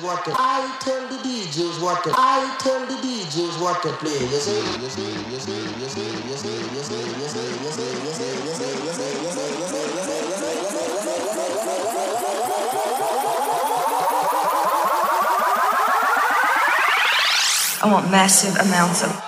what I tell the DJs what I tell the DJs what to play. You see, you see, you see, you see, you see, you see, you see, you see, you see, you see, you see, you see, you see, you see, I want massive amounts of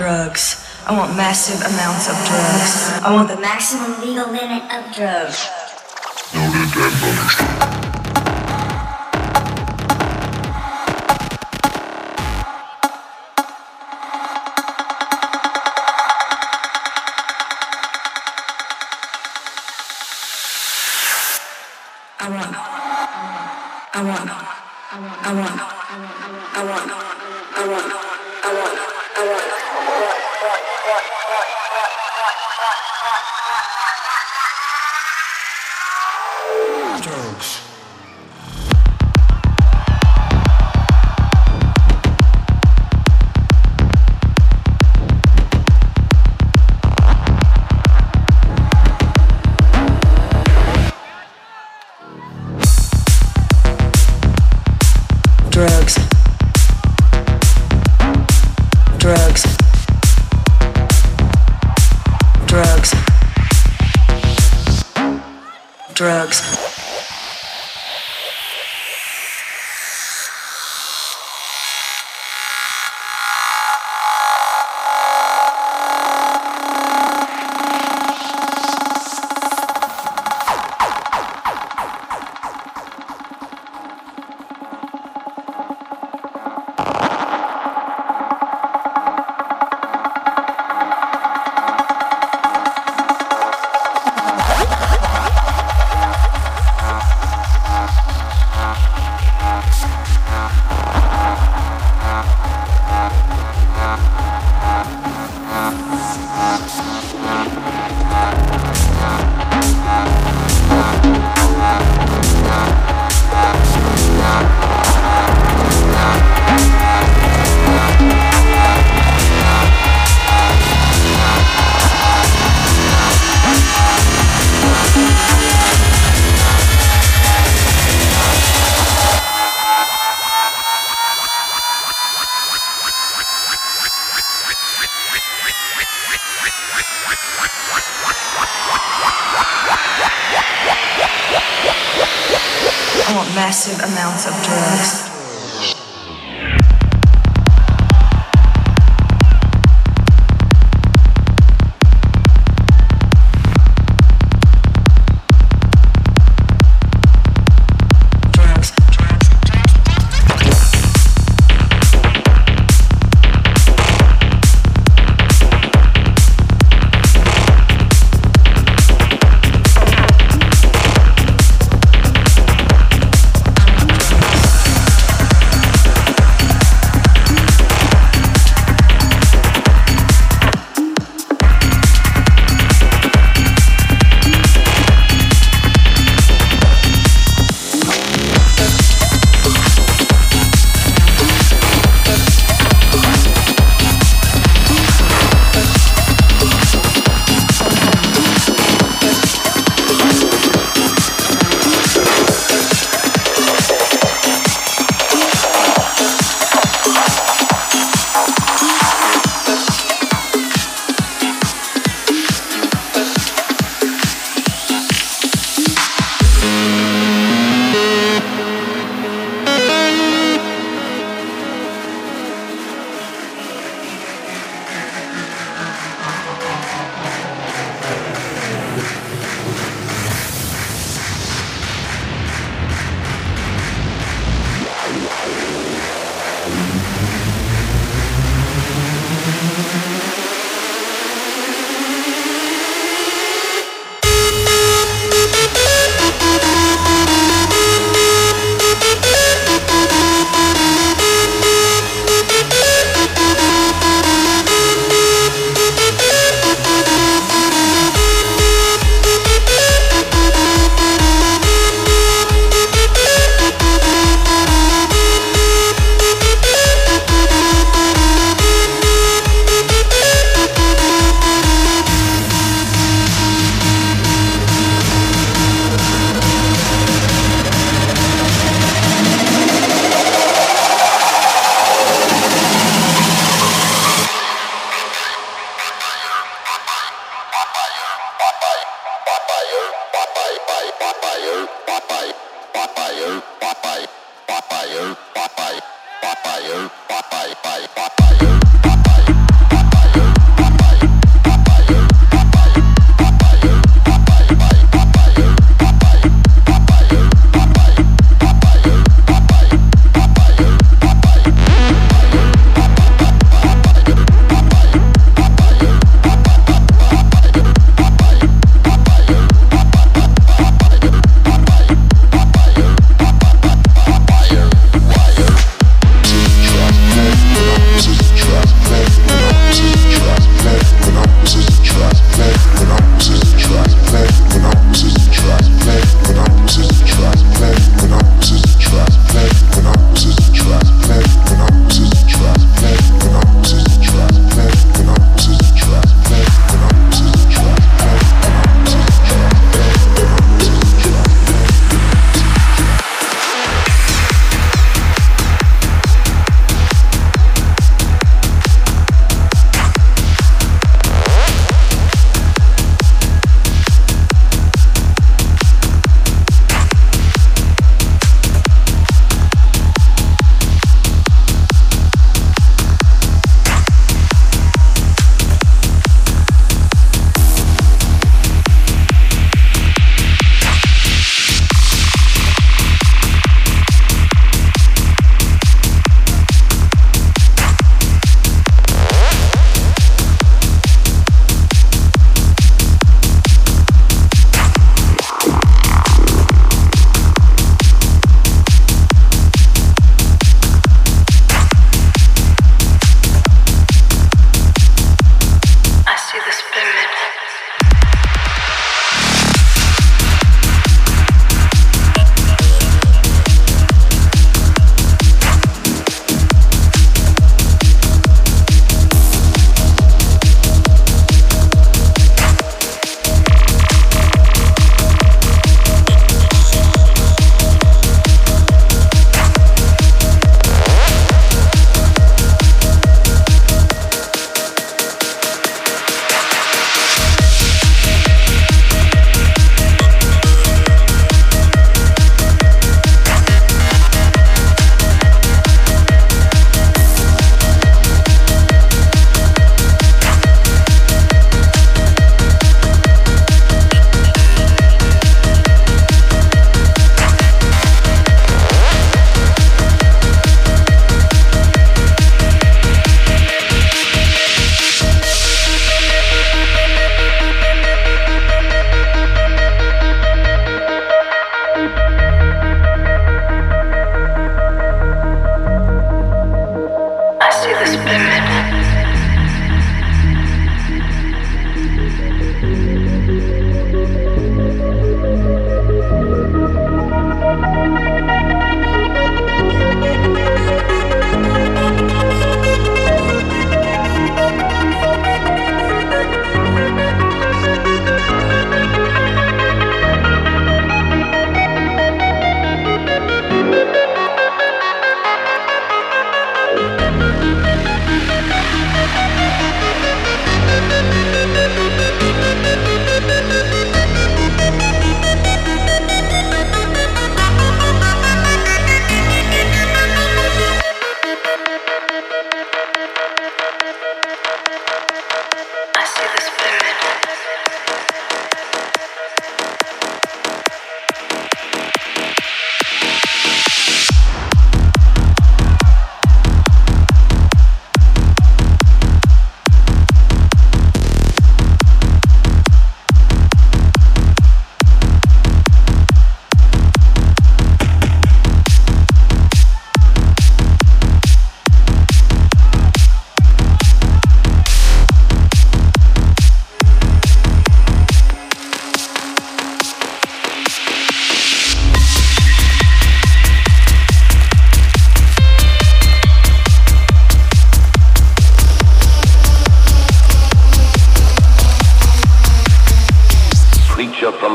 drugs. I want massive amounts of drugs. I want the maximum legal limit of drugs. Noted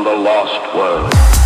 the lost world.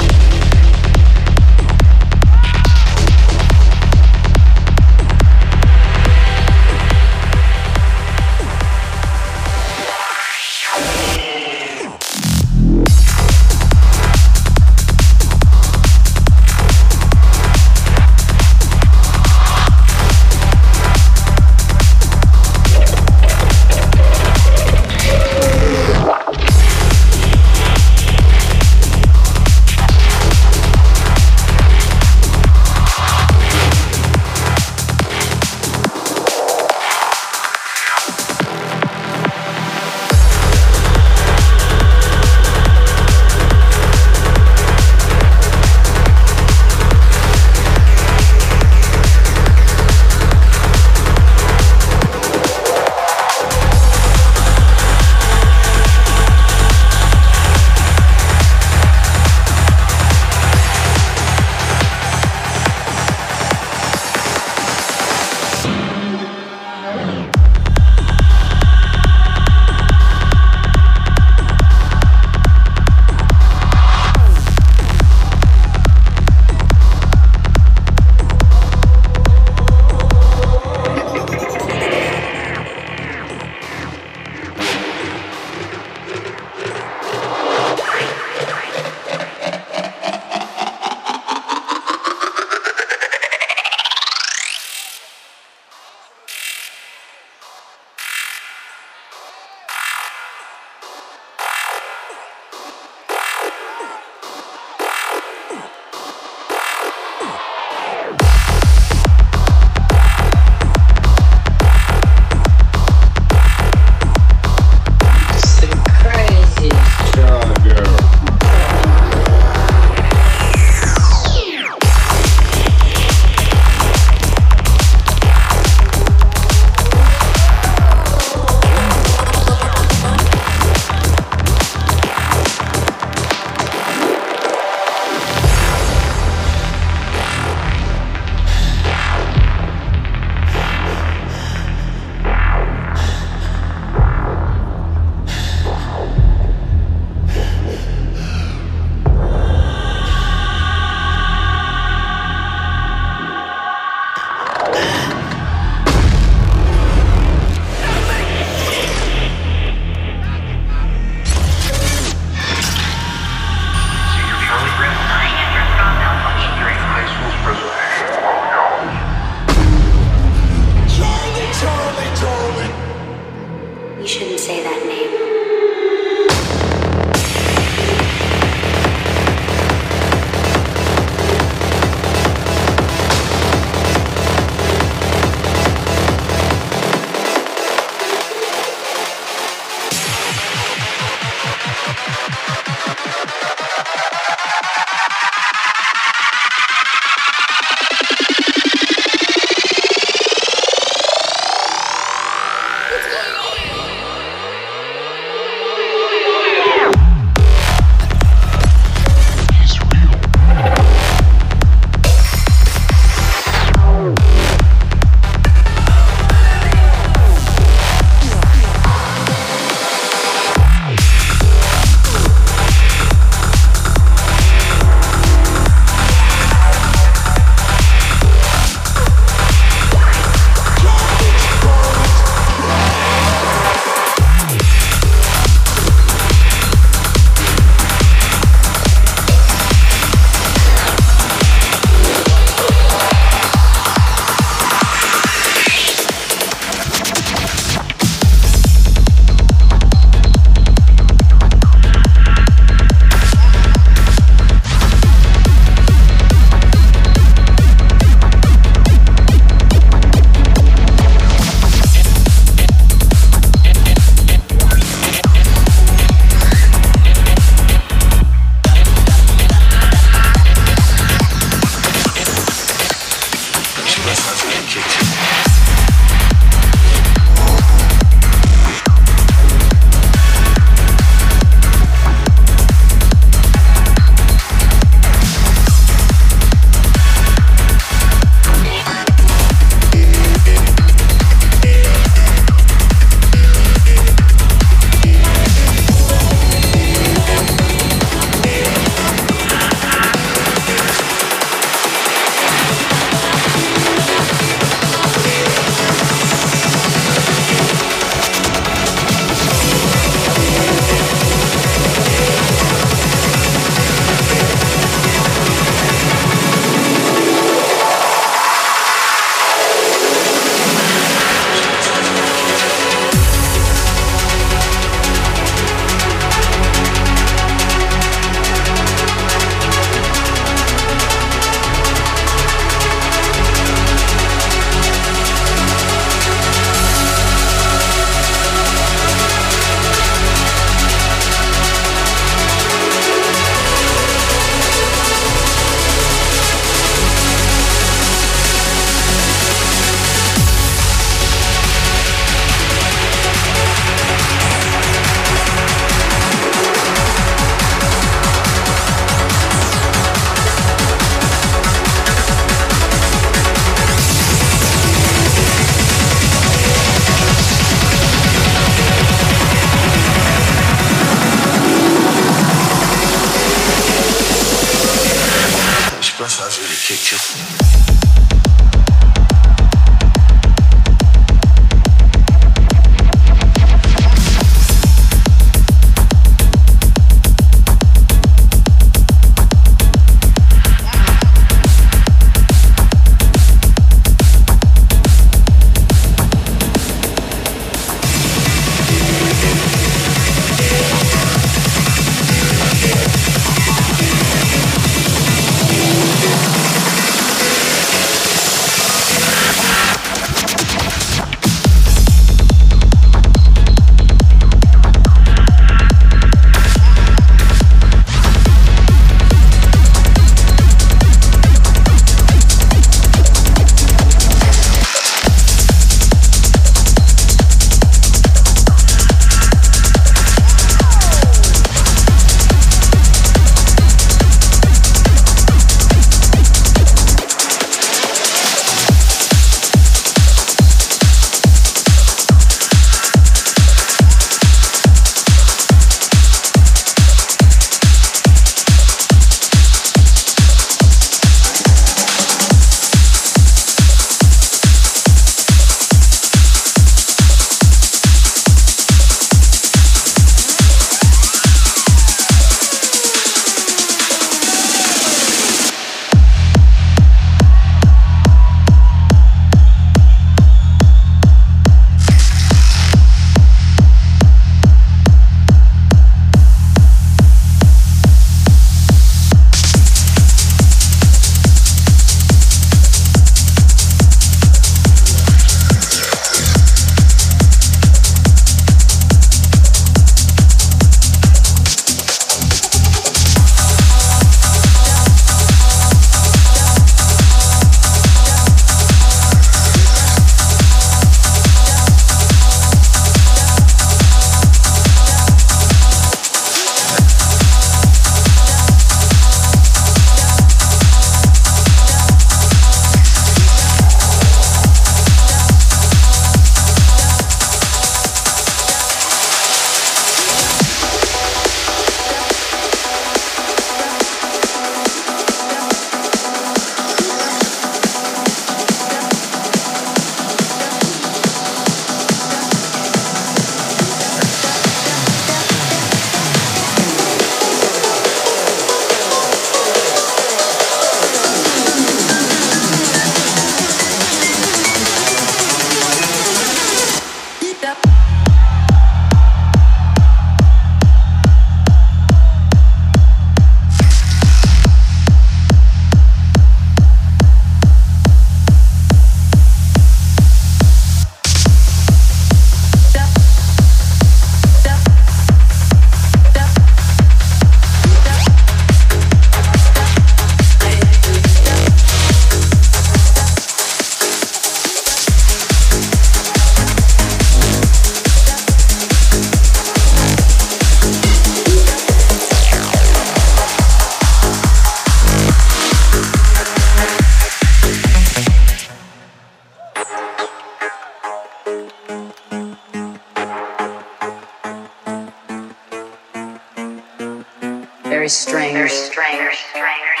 strange, strange.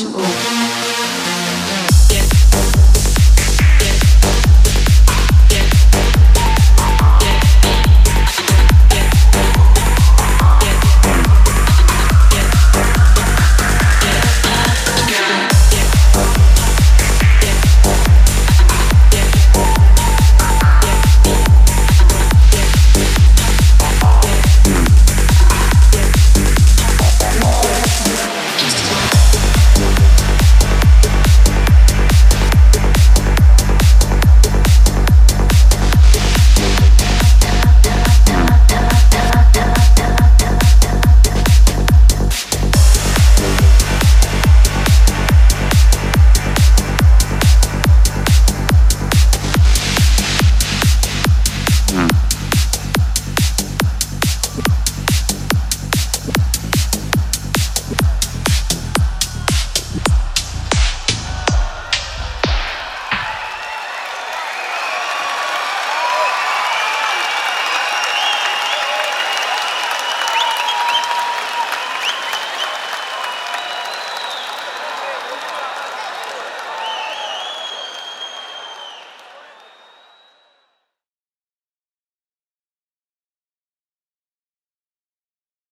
let.